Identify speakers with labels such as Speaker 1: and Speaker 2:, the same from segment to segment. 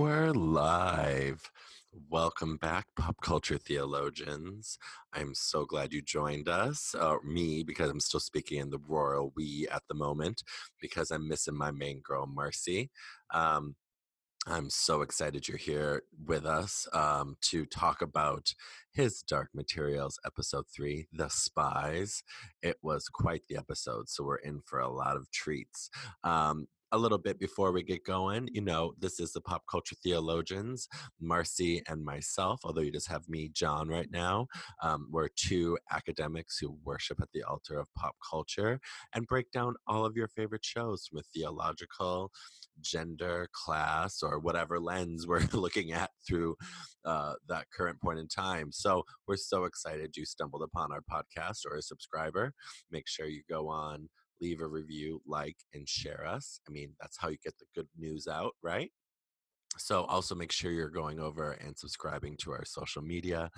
Speaker 1: We're live. Welcome back, pop culture theologians. I'm so glad you joined us. Uh, me, because I'm still speaking in the royal we at the moment, because I'm missing my main girl, Marcy. Um, I'm so excited you're here with us um, to talk about his Dark Materials episode three, The Spies. It was quite the episode, so we're in for a lot of treats. Um, a little bit before we get going, you know, this is the Pop Culture Theologians, Marcy and myself, although you just have me, John, right now. Um, we're two academics who worship at the altar of pop culture and break down all of your favorite shows from a theological, gender, class, or whatever lens we're looking at through uh, that current point in time. So we're so excited you stumbled upon our podcast or a subscriber. Make sure you go on leave a review, like, and share us. I mean, that's how you get the good news out, right? So also make sure you're going over and subscribing to our social media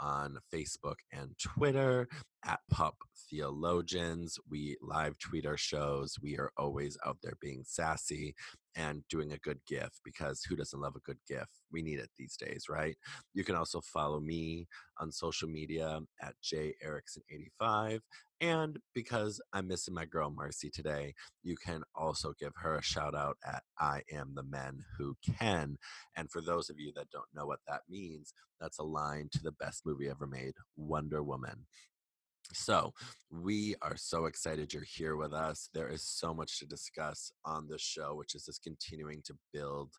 Speaker 1: on Facebook and Twitter at Pop Theologians. We live tweet our shows. We are always out there being sassy and doing a good gift because who doesn't love a good gift? We need it these days, right? You can also follow me on social media at J Erickson85. And because I'm missing my girl Marcy today, you can also give her a shout out at I am the men who can. And for those of you that don't know what that means, that's a line to the best movie ever made, Wonder Woman. So, we are so excited you're here with us. There is so much to discuss on this show, which is just continuing to build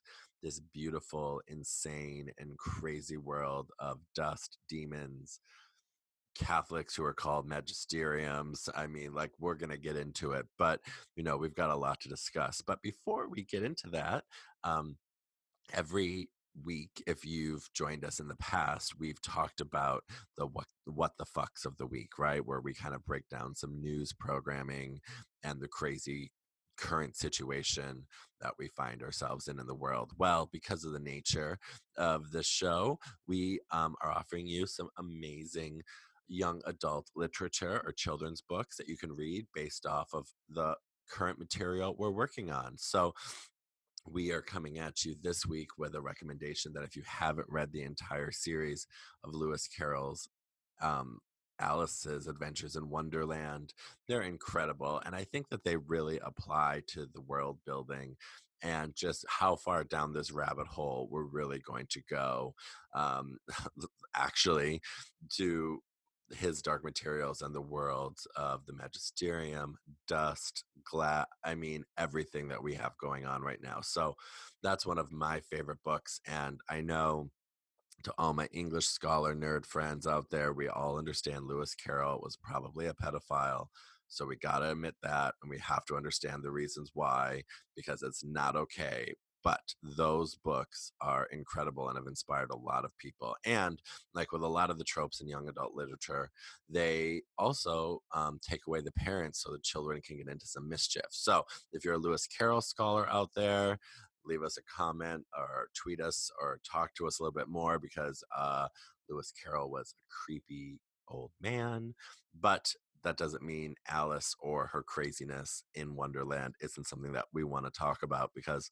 Speaker 1: this beautiful, insane, and crazy world of dust, demons, Catholics who are called magisteriums. I mean, like, we're going to get into it, but, you know, we've got a lot to discuss. But before we get into that, um, every week if you've joined us in the past we've talked about the what what the fucks of the week right? Where we kind of break down some news programming and the crazy current situation that we find ourselves in in the world. Well because of the nature of the show we um, are offering you some amazing young adult literature or children's books that you can read based off of the current material we're working on. So we are coming at you this week with a recommendation that if you haven't read the entire series of Lewis Carroll's um, Alice's Adventures in Wonderland, they're incredible. And I think that they really apply to the world building and just how far down this rabbit hole we're really going to go. Um, actually, to his dark materials and the worlds of the magisterium dust glass i mean everything that we have going on right now. So that's one of my favorite books and i know to all my english scholar nerd friends out there we all understand lewis carroll was probably a pedophile so we got to admit that and we have to understand the reasons why because it's not okay but those books are incredible and have inspired a lot of people and like with a lot of the tropes in young adult literature they also um, take away the parents so the children can get into some mischief. So if you're a lewis carroll scholar out there leave us a comment or tweet us or talk to us a little bit more because uh, lewis carroll was a creepy old man but that doesn't mean Alice or her craziness in Wonderland isn't something that we want to talk about because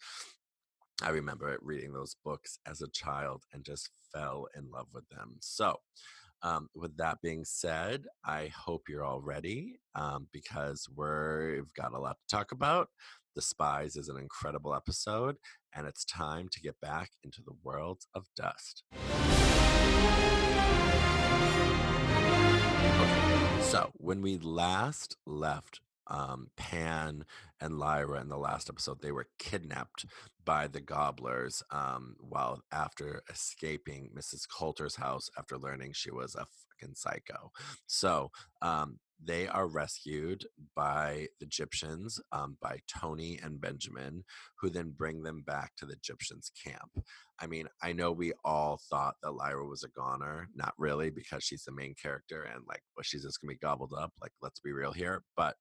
Speaker 1: I remember reading those books as a child and just fell in love with them. So, um, with that being said, I hope you're all ready um, because we've got a lot to talk about. The Spies is an incredible episode, and it's time to get back into the world of dust. Okay, so when we last left um, Pan and Lyra in the last episode, they were kidnapped by the gobblers um, while after escaping Mrs. Coulter's house after learning she was a fucking psycho. So um, they are rescued by the Egyptians, um, by Tony and Benjamin, who then bring them back to the Egyptians' camp. I mean, I know we all thought that Lyra was a goner, not really, because she's the main character and like, well, she's just gonna be gobbled up. Like, let's be real here. But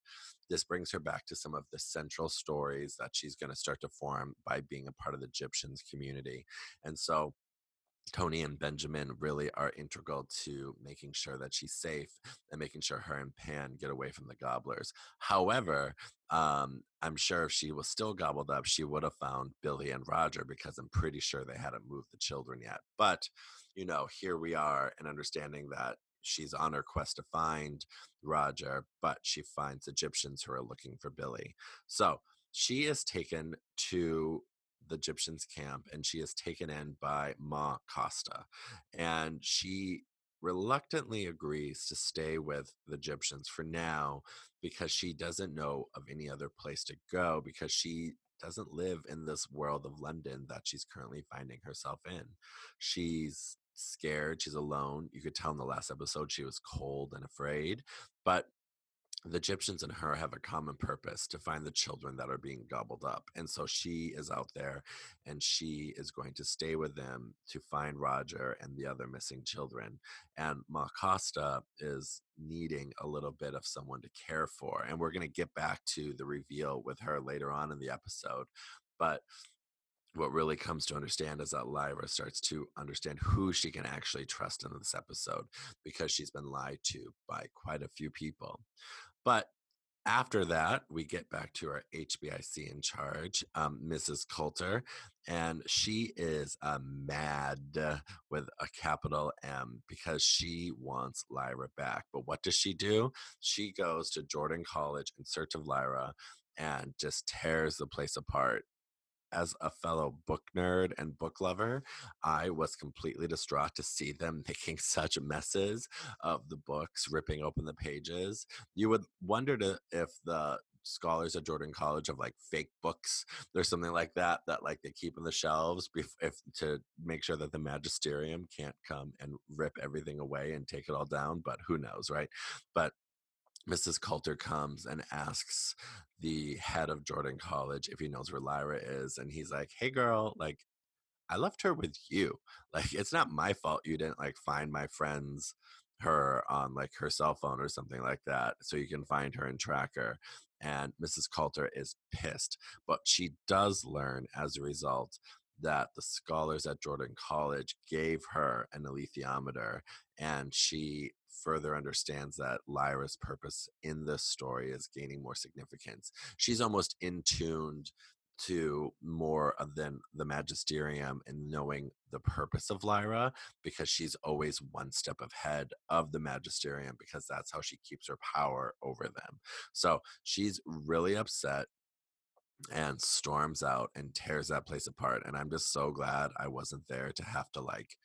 Speaker 1: this brings her back to some of the central stories that she's gonna start to form by being a part of the Egyptians community. And so Tony and Benjamin really are integral to making sure that she's safe and making sure her and Pan get away from the gobblers. However, um, I'm sure if she was still gobbled up, she would have found Billy and Roger because I'm pretty sure they hadn't moved the children yet. But, you know, here we are and understanding that she's on her quest to find Roger, but she finds Egyptians who are looking for Billy. So she is taken to the Egyptians camp and she is taken in by Ma Costa. And she reluctantly agrees to stay with the Egyptians for now because she doesn't know of any other place to go because she doesn't live in this world of London that she's currently finding herself in. She's scared, she's alone. You could tell in the last episode she was cold and afraid, but the Egyptians and her have a common purpose to find the children that are being gobbled up. And so she is out there and she is going to stay with them to find Roger and the other missing children. And Ma Costa is needing a little bit of someone to care for. And we're going to get back to the reveal with her later on in the episode. But what really comes to understand is that Lyra starts to understand who she can actually trust in this episode because she's been lied to by quite a few people. But after that, we get back to our HBIC in charge, um, Mrs. Coulter, and she is uh, mad with a capital M because she wants Lyra back. But what does she do? She goes to Jordan College in search of Lyra and just tears the place apart as a fellow book nerd and book lover, I was completely distraught to see them making such messes of the books, ripping open the pages. You would wonder to, if the scholars at Jordan College have like fake books or something like that that like they keep in the shelves if, if to make sure that the magisterium can't come and rip everything away and take it all down but who knows right but Mrs. Coulter comes and asks the head of Jordan College if he knows where Lyra is. And he's like, hey, girl, like, I left her with you. Like, it's not my fault you didn't like find my friends her on like her cell phone or something like that so you can find her and track her. And Mrs. Coulter is pissed, but she does learn as a result that the scholars at Jordan College gave her an alethiometer, and she further understands that Lyra's purpose in this story is gaining more significance. She's almost in tuned to more than the magisterium and knowing the purpose of Lyra because she's always one step ahead of the magisterium because that's how she keeps her power over them. So she's really upset and storms out and tears that place apart. And I'm just so glad I wasn't there to have to like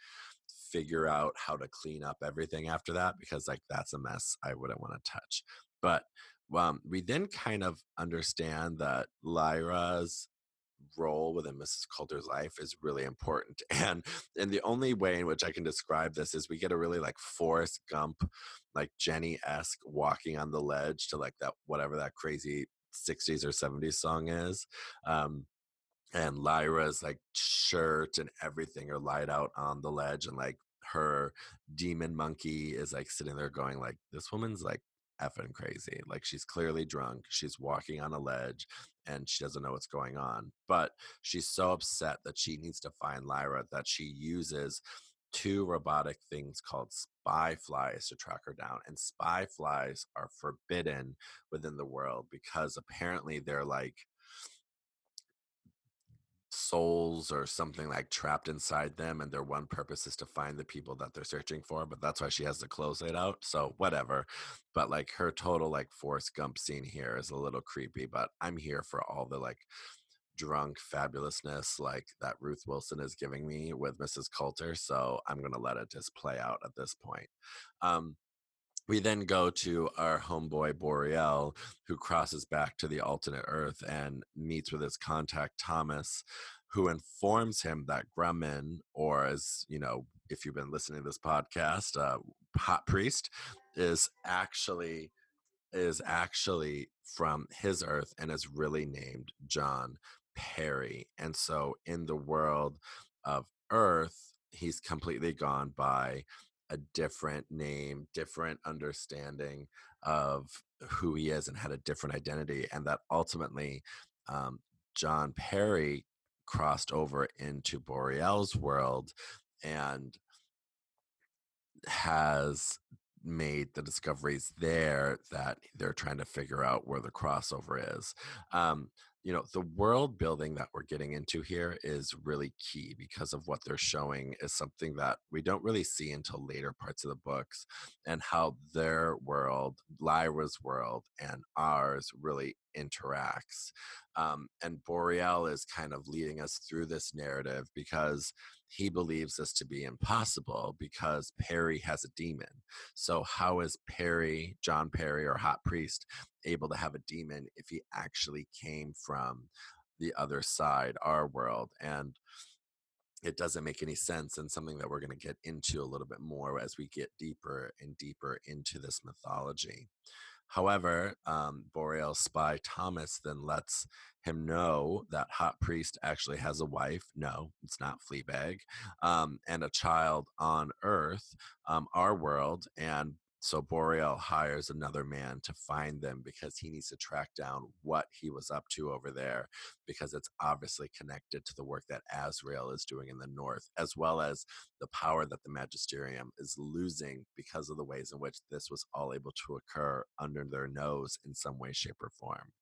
Speaker 1: figure out how to clean up everything after that because like that's a mess I wouldn't want to touch. But um, we then kind of understand that Lyra's role within Mrs. Coulter's life is really important. And and the only way in which I can describe this is we get a really like Forrest Gump, like Jenny esque walking on the ledge to like that whatever that crazy 60s or 70s song is. Um, and Lyra's like shirt and everything are light out on the ledge, and like her demon monkey is like sitting there going like, "This woman's like effing crazy. Like she's clearly drunk. She's walking on a ledge and she doesn't know what's going on. But she's so upset that she needs to find Lyra that she uses two robotic things called spy flies to track her down. And spy flies are forbidden within the world because apparently they're like souls or something like trapped inside them and their one purpose is to find the people that they're searching for but that's why she has the clothes laid out so whatever but like her total like Forrest Gump scene here is a little creepy but I'm here for all the like drunk fabulousness like that Ruth Wilson is giving me with Mrs. Coulter. So I'm going to let it just play out at this point. Um, we then go to our homeboy Boreal, who crosses back to the alternate Earth and meets with his contact Thomas, who informs him that Grumman, or as you know, if you've been listening to this podcast, uh, Hot Priest, is actually is actually from his Earth and is really named John Parry. And so in the world of Earth, he's completely gone by a different name, different understanding of who he is and had a different identity. And that ultimately, um, John Parry crossed over into Boreal's world and has made the discoveries there that they're trying to figure out where the crossover is. Um, you know, the world building that we're getting into here is really key because of what they're showing is something that we don't really see until later parts of the books and how their world, Lyra's world, and ours really interacts. Um, and Boreal is kind of leading us through this narrative because he believes this to be impossible because Parry has a demon. So, how is Parry, John Parry, or Hot Priest able to have a demon if he actually came from the other side, our world? And it doesn't make any sense and something that we're going to get into a little bit more as we get deeper and deeper into this mythology. However, um, Boreal spy Thomas then lets him know that Hot Priest actually has a wife. No, it's not Fleabag, um, and a child on Earth, um, our world. And so Boreal hires another man to find them because he needs to track down what he was up to over there because it's obviously connected to the work that Asriel is doing in the north, as well as the power that the magisterium is losing because of the ways in which this was all able to occur under their nose in some way, shape, or form.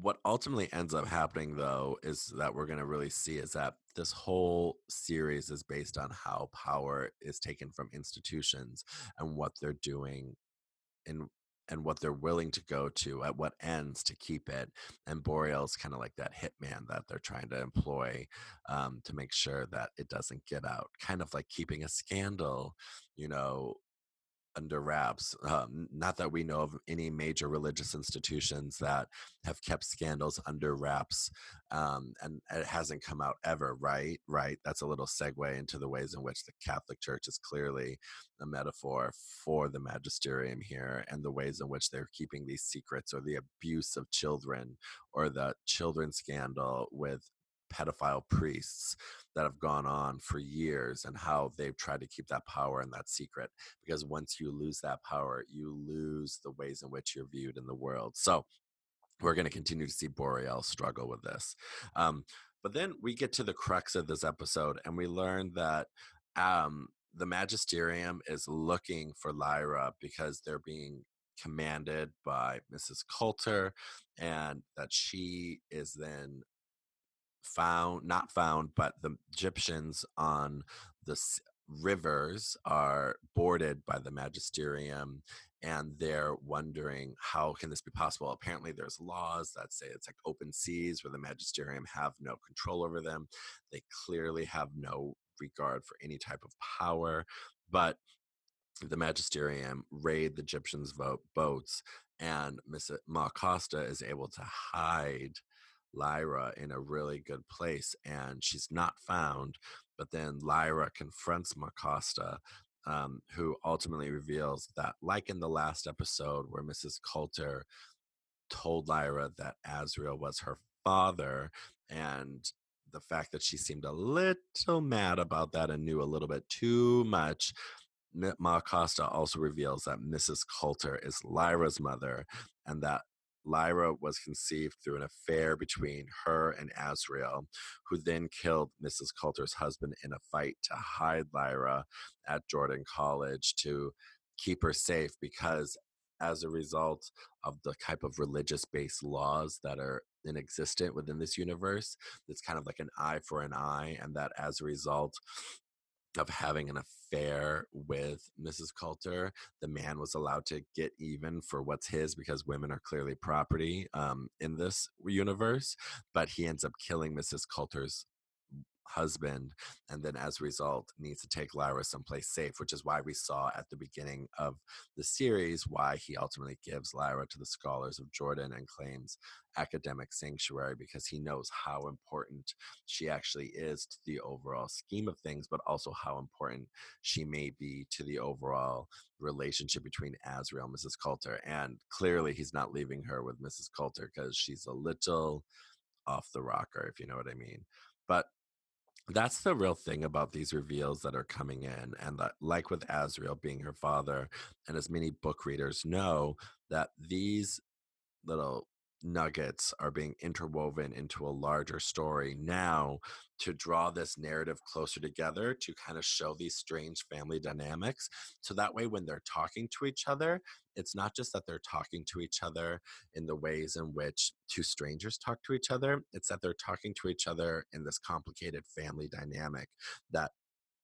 Speaker 1: What ultimately ends up happening though is that we're going to really see is that this whole series is based on how power is taken from institutions and what they're doing and and what they're willing to go to at what ends to keep it and boreal's kind of like that hitman that they're trying to employ um, to make sure that it doesn't get out kind of like keeping a scandal you know under wraps. Um, not that we know of any major religious institutions that have kept scandals under wraps, um, and it hasn't come out ever. Right, right. That's a little segue into the ways in which the Catholic Church is clearly a metaphor for the magisterium here, and the ways in which they're keeping these secrets, or the abuse of children, or the children scandal with pedophile priests that have gone on for years and how they've tried to keep that power and that secret because once you lose that power you lose the ways in which you're viewed in the world. So we're going to continue to see boreal struggle with this. Um, but then we get to the crux of this episode and we learn that um, the magisterium is looking for lyra because they're being commanded by mrs coulter and that she is then found not found but the egyptians on the rivers are boarded by the magisterium and they're wondering how can this be possible? Apparently there's laws that say it's like open seas where the magisterium have no control over them. They clearly have no regard for any type of power but the magisterium raid the egyptians vote boats and miss uh, ma costa is able to hide Lyra in a really good place and she's not found. But then Lyra confronts Ma Costa, um, who ultimately reveals that, like in the last episode where Mrs. Coulter told Lyra that Asriel was her father, and the fact that she seemed a little mad about that and knew a little bit too much. Ma Costa also reveals that Mrs. Coulter is Lyra's mother and that Lyra was conceived through an affair between her and Asriel, who then killed Mrs. Coulter's husband in a fight to hide Lyra at Jordan College to keep her safe because as a result of the type of religious based laws that are inexistent within this universe it's kind of like an eye for an eye and that as a result of having an affair with Mrs. Coulter, the man was allowed to get even for what's his because women are clearly property um, in this universe. But he ends up killing Mrs. Coulter's husband and then as a result needs to take Lyra someplace safe which is why we saw at the beginning of the series why he ultimately gives Lyra to the scholars of Jordan and claims academic sanctuary because he knows how important she actually is to the overall scheme of things but also how important she may be to the overall relationship between Asriel and Mrs. Coulter and clearly he's not leaving her with Mrs. Coulter because she's a little off the rocker if you know what I mean but that's the real thing about these reveals that are coming in and that like with asriel being her father and as many book readers know that these little nuggets are being interwoven into a larger story now to draw this narrative closer together to kind of show these strange family dynamics. So that way, when they're talking to each other, it's not just that they're talking to each other in the ways in which two strangers talk to each other, it's that they're talking to each other in this complicated family dynamic that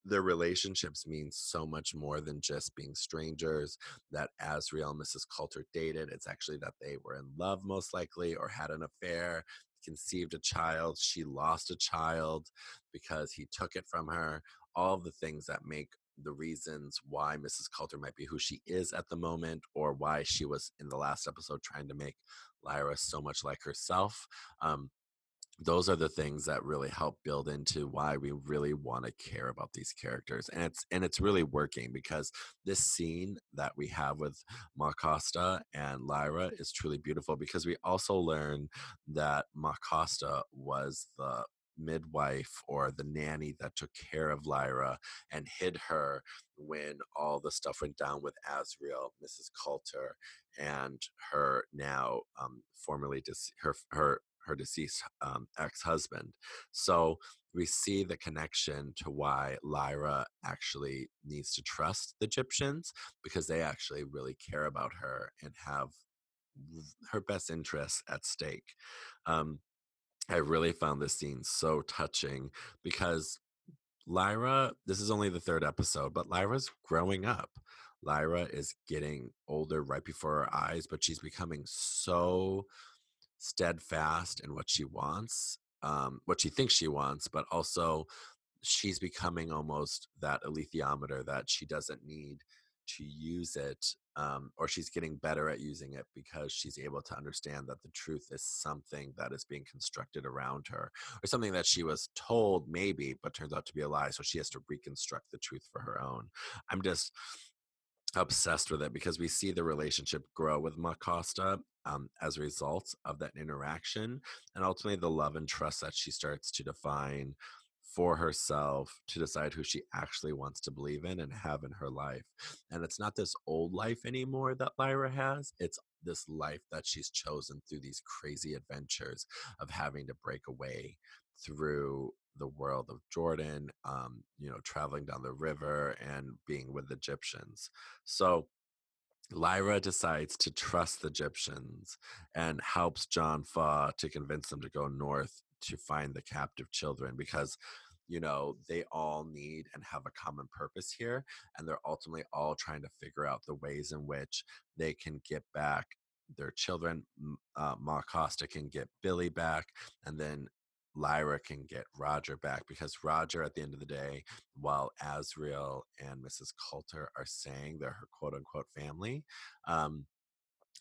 Speaker 1: their relationships mean so much more than just being strangers. That Asriel and Mrs. Coulter dated. It's actually that they were in love, most likely, or had an affair, conceived a child. She lost a child because he took it from her. All the things that make the reasons why Mrs. Coulter might be who she is at the moment, or why she was in the last episode trying to make Lyra so much like herself. Um, those are the things that really help build into why we really want to care about these characters and it's and it's really working because this scene that we have with Ma Costa and Lyra is truly beautiful because we also learn that Ma Costa was the midwife or the nanny that took care of Lyra and hid her when all the stuff went down with Asriel, Mrs. Coulter, and her now um, formerly dis- her her her deceased um, ex-husband. So we see the connection to why Lyra actually needs to trust the Egyptians because they actually really care about her and have her best interests at stake. Um, I really found this scene so touching because Lyra, this is only the third episode, but Lyra's growing up. Lyra is getting older right before our eyes, but she's becoming so steadfast in what she wants, um, what she thinks she wants, but also she's becoming almost that alethiometer that she doesn't need to use it um, or she's getting better at using it because she's able to understand that the truth is something that is being constructed around her or something that she was told maybe but turns out to be a lie so she has to reconstruct the truth for her own. I'm just obsessed with it because we see the relationship grow with Ma Costa um, as a result of that interaction and ultimately the love and trust that she starts to define for herself to decide who she actually wants to believe in and have in her life. And it's not this old life anymore that Lyra has, it's this life that she's chosen through these crazy adventures of having to break away through the world of Jordan, um, you know, traveling down the river and being with Egyptians. So Lyra decides to trust the Egyptians and helps John Faa to convince them to go north to find the captive children because you know they all need and have a common purpose here and they're ultimately all trying to figure out the ways in which they can get back their children uh, ma costa can get billy back and then lyra can get roger back because roger at the end of the day while Asriel and mrs coulter are saying they're her quote unquote family um,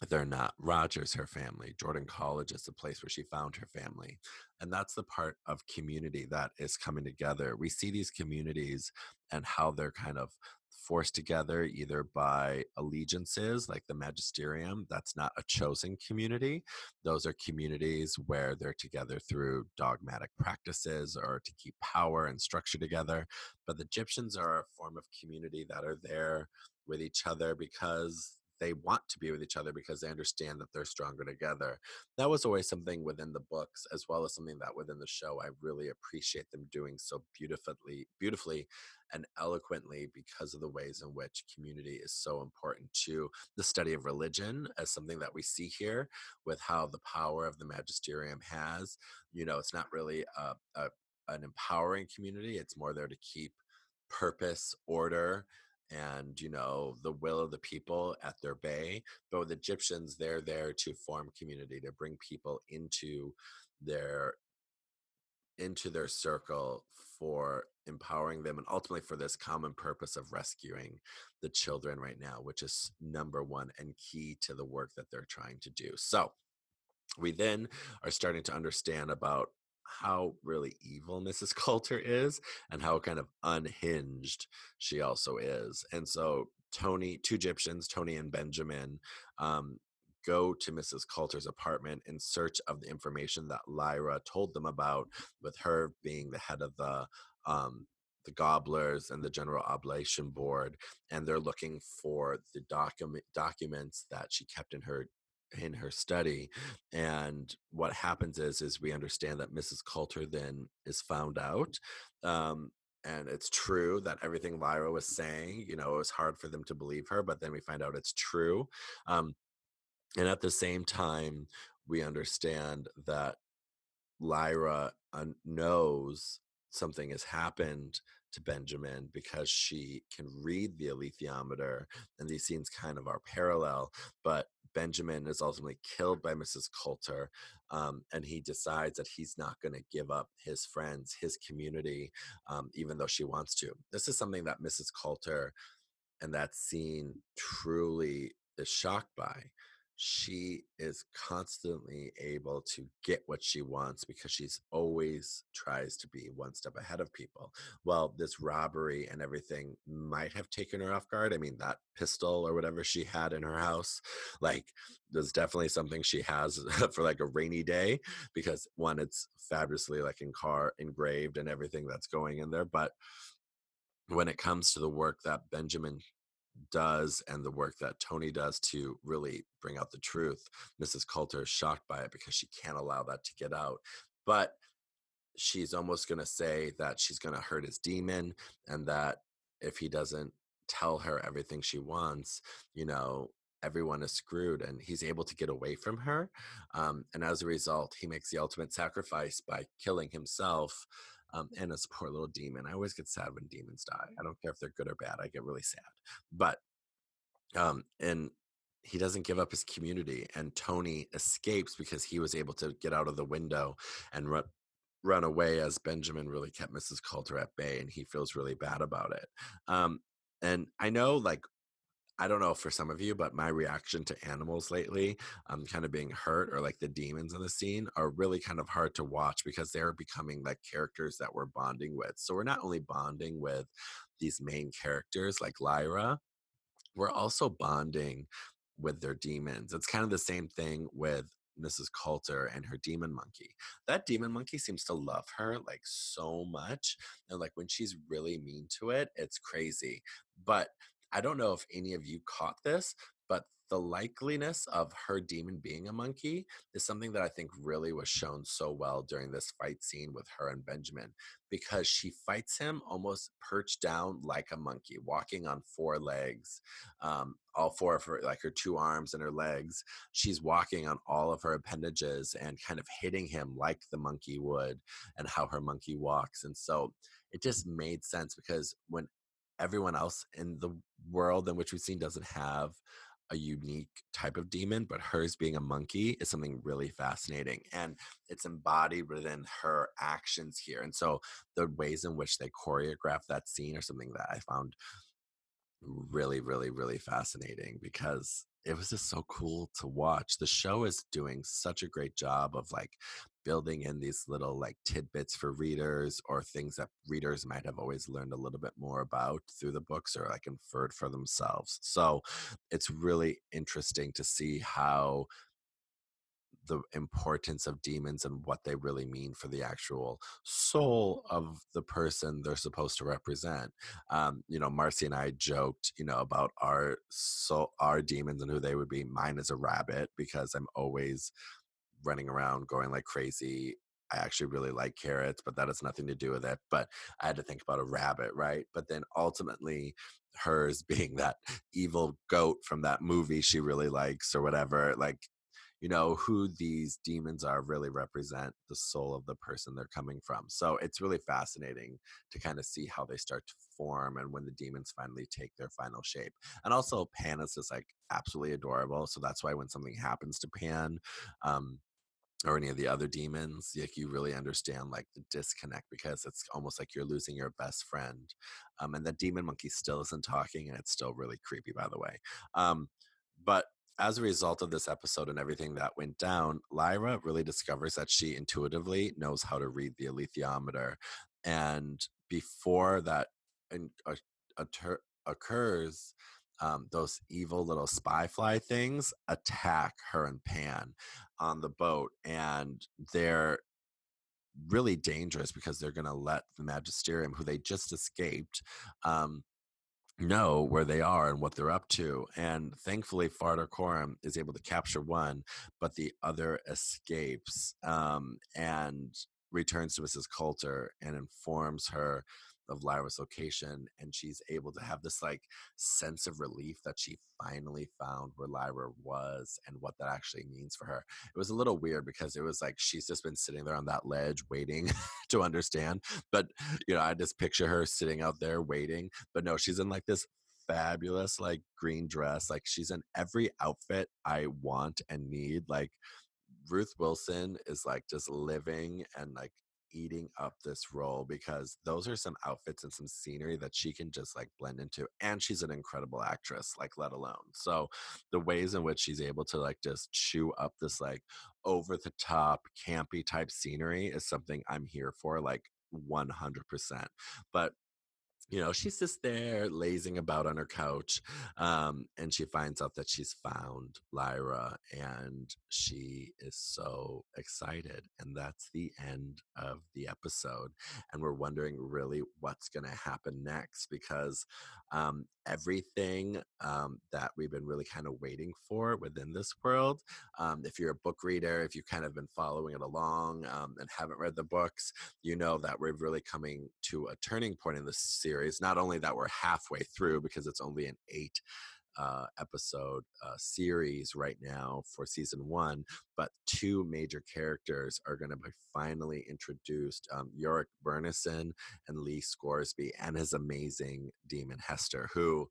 Speaker 1: they're not. Rogers, her family. Jordan College is the place where she found her family. And that's the part of community that is coming together. We see these communities and how they're kind of forced together either by allegiances like the magisterium that's not a chosen community those are communities where they're together through dogmatic practices or to keep power and structure together but the Egyptians are a form of community that are there with each other because they want to be with each other because they understand that they're stronger together. That was always something within the books as well as something that within the show I really appreciate them doing so beautifully beautifully and eloquently because of the ways in which community is so important to the study of religion as something that we see here with how the power of the magisterium has. You know it's not really a, a an empowering community it's more there to keep purpose order and you know the will of the people at their bay. But with egyptians they're there to form community to bring people into their into their circle for empowering them and ultimately for this common purpose of rescuing the children right now which is number one and key to the work that they're trying to do so we then are starting to understand about how really evil Mrs. Coulter is and how kind of unhinged she also is. And so Tony, two Egyptians, Tony and Benjamin, um, go to Mrs. Coulter's apartment in search of the information that Lyra told them about, with her being the head of the um, the gobblers and the general oblation board and they're looking for the document documents that she kept in her in her study and what happens is is we understand that mrs coulter then is found out um, and it's true that everything lyra was saying you know it was hard for them to believe her but then we find out it's true um, and at the same time we understand that lyra uh, knows something has happened to Benjamin because she can read the alethiometer, and these scenes kind of are parallel. But Benjamin is ultimately killed by Mrs. Coulter, um, and he decides that he's not going to give up his friends, his community, um, even though she wants to. This is something that Mrs. Coulter and that scene truly is shocked by she is constantly able to get what she wants because she's always tries to be one step ahead of people. Well, this robbery and everything might have taken her off guard. I mean, that pistol or whatever she had in her house, like, there's definitely something she has for like a rainy day because one, it's fabulously like in car engraved and everything that's going in there. But when it comes to the work that Benjamin does and the work that Tony does to really bring out the truth. Mrs. Coulter is shocked by it because she can't allow that to get out. But she's almost going to say that she's going to hurt his demon and that if he doesn't tell her everything she wants, you know, everyone is screwed and he's able to get away from her. Um, and as a result, he makes the ultimate sacrifice by killing himself um, and his poor little demon. I always get sad when demons die. I don't care if they're good or bad. I get really sad. But um, and he doesn't give up his community. And Tony escapes because he was able to get out of the window and run run away as Benjamin really kept Mrs. Coulter at bay and he feels really bad about it. Um, and I know like I don't know for some of you, but my reaction to animals lately, um, kind of being hurt or like the demons in the scene are really kind of hard to watch because they're becoming like characters that we're bonding with. So we're not only bonding with these main characters like Lyra, we're also bonding with their demons. It's kind of the same thing with Mrs. Coulter and her demon monkey. That demon monkey seems to love her like so much. And like when she's really mean to it, it's crazy. But I don't know if any of you caught this, but the likeliness of her demon being a monkey is something that I think really was shown so well during this fight scene with her and Benjamin because she fights him almost perched down like a monkey, walking on four legs, um, all four of her, like her two arms and her legs. She's walking on all of her appendages and kind of hitting him like the monkey would and how her monkey walks. And so it just made sense because when everyone else in the world in which we've seen doesn't have a unique type of demon, but hers being a monkey is something really fascinating. And it's embodied within her actions here. And so the ways in which they choreograph that scene are something that I found really, really, really fascinating because it was just so cool to watch. The show is doing such a great job of like building in these little like tidbits for readers or things that readers might have always learned a little bit more about through the books or like inferred for themselves. So it's really interesting to see how the importance of demons and what they really mean for the actual soul of the person they're supposed to represent. Um, you know, Marcy and I joked, you know, about our soul, our demons and who they would be. Mine is a rabbit because I'm always running around going like crazy. I actually really like carrots, but that has nothing to do with it. But I had to think about a rabbit, right? But then ultimately, hers being that evil goat from that movie she really likes or whatever, like you know who these demons are really represent the soul of the person they're coming from. So it's really fascinating to kind of see how they start to form and when the demons finally take their final shape. And also pan is just like absolutely adorable so that's why when something happens to pan um or any of the other demons like you really understand like the disconnect because it's almost like you're losing your best friend um, and that demon monkey still isn't talking and it's still really creepy by the way. Um, but as a result of this episode and everything that went down, Lyra really discovers that she intuitively knows how to read the alethiometer. And before that occurs, um, those evil little spy fly things attack her and Pan on the boat. And they're really dangerous because they're going to let the magisterium, who they just escaped, um, know where they are and what they're up to. And thankfully, Farder Coram is able to capture one, but the other escapes um, and returns to Mrs. Coulter and informs her of Lyra's location. And she's able to have this like sense of relief that she finally found where Lyra was and what that actually means for her. It was a little weird because it was like she's just been sitting there on that ledge waiting to understand. But, you know, I just picture her sitting out there waiting. But no, she's in like this fabulous like green dress. Like she's in every outfit I want and need. Like Ruth Wilson is like just living and like eating up this role because those are some outfits and some scenery that she can just like blend into and she's an incredible actress like let alone. So the ways in which she's able to like just chew up this like over the top campy type scenery is something i'm here for like 100% but you know, she's just there lazing about on her couch. Um, and she finds out that she's found Lyra and she is so excited. And that's the end of the episode. And we're wondering really what's going to happen next because um, everything um, that we've been really kind of waiting for within this world, um, if you're a book reader, if you've kind of been following it along um, and haven't read the books, you know that we're really coming to a turning point in this series. Not only that we're halfway through because it's only an eight uh, episode uh, series right now for season one, but two major characters are going to be finally introduced um, Iorek Byrnison and Lee Scoresby, and his amazing demon Hester, who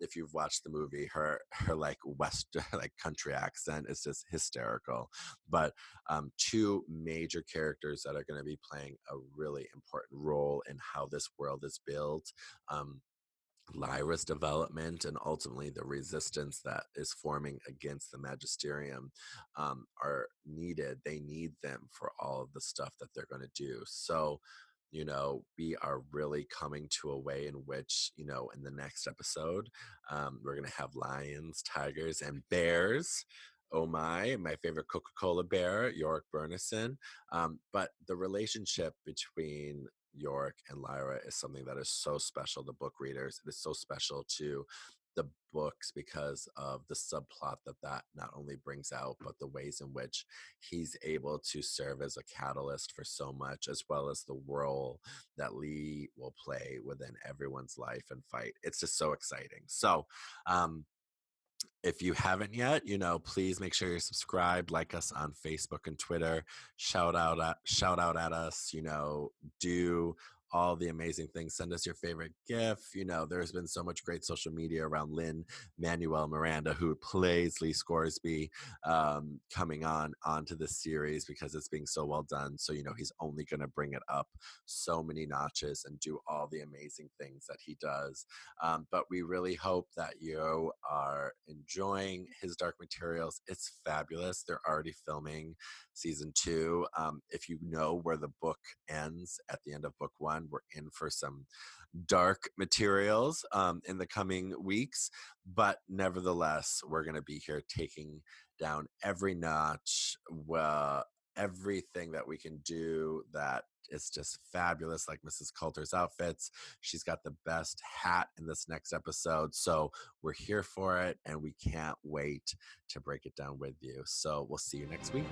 Speaker 1: if you've watched the movie, her her like west like country accent is just hysterical. But um, two major characters that are going to be playing a really important role in how this world is built. Um, Lyra's development and ultimately the resistance that is forming against the magisterium um, are needed. They need them for all of the stuff that they're going to do. So, you know, we are really coming to a way in which, you know, in the next episode, um, we're going to have lions, tigers, and bears. Oh my, my favorite Coca Cola bear, Iorek Byrnison. Um, but the relationship between Iorek and Lyra is something that is so special to book readers. It is so special to the books because of the subplot that that not only brings out but the ways in which he's able to serve as a catalyst for so much as well as the role that lee will play within everyone's life and fight it's just so exciting so um if you haven't yet, you know, please make sure you're subscribed, like us on Facebook and Twitter, shout out at shout out at us, you know, do all the amazing things. Send us your favorite GIF. You know, there's been so much great social media around Lin Manuel Miranda, who plays Lee Scoresby, um, coming on onto the series because it's being so well done. So you know, he's only going to bring it up so many notches and do all the amazing things that he does. Um, but we really hope that you are enjoying his Dark Materials. It's fabulous. They're already filming season two. Um, if you know where the book ends at the end of book one, we're in for some dark materials um, in the coming weeks. But nevertheless, we're going to be here taking down every notch, well, everything that we can do that is just fabulous, like Mrs. Coulter's outfits. She's got the best hat in this next episode. So we're here for it and we can't wait to break it down with you. So we'll see you next week.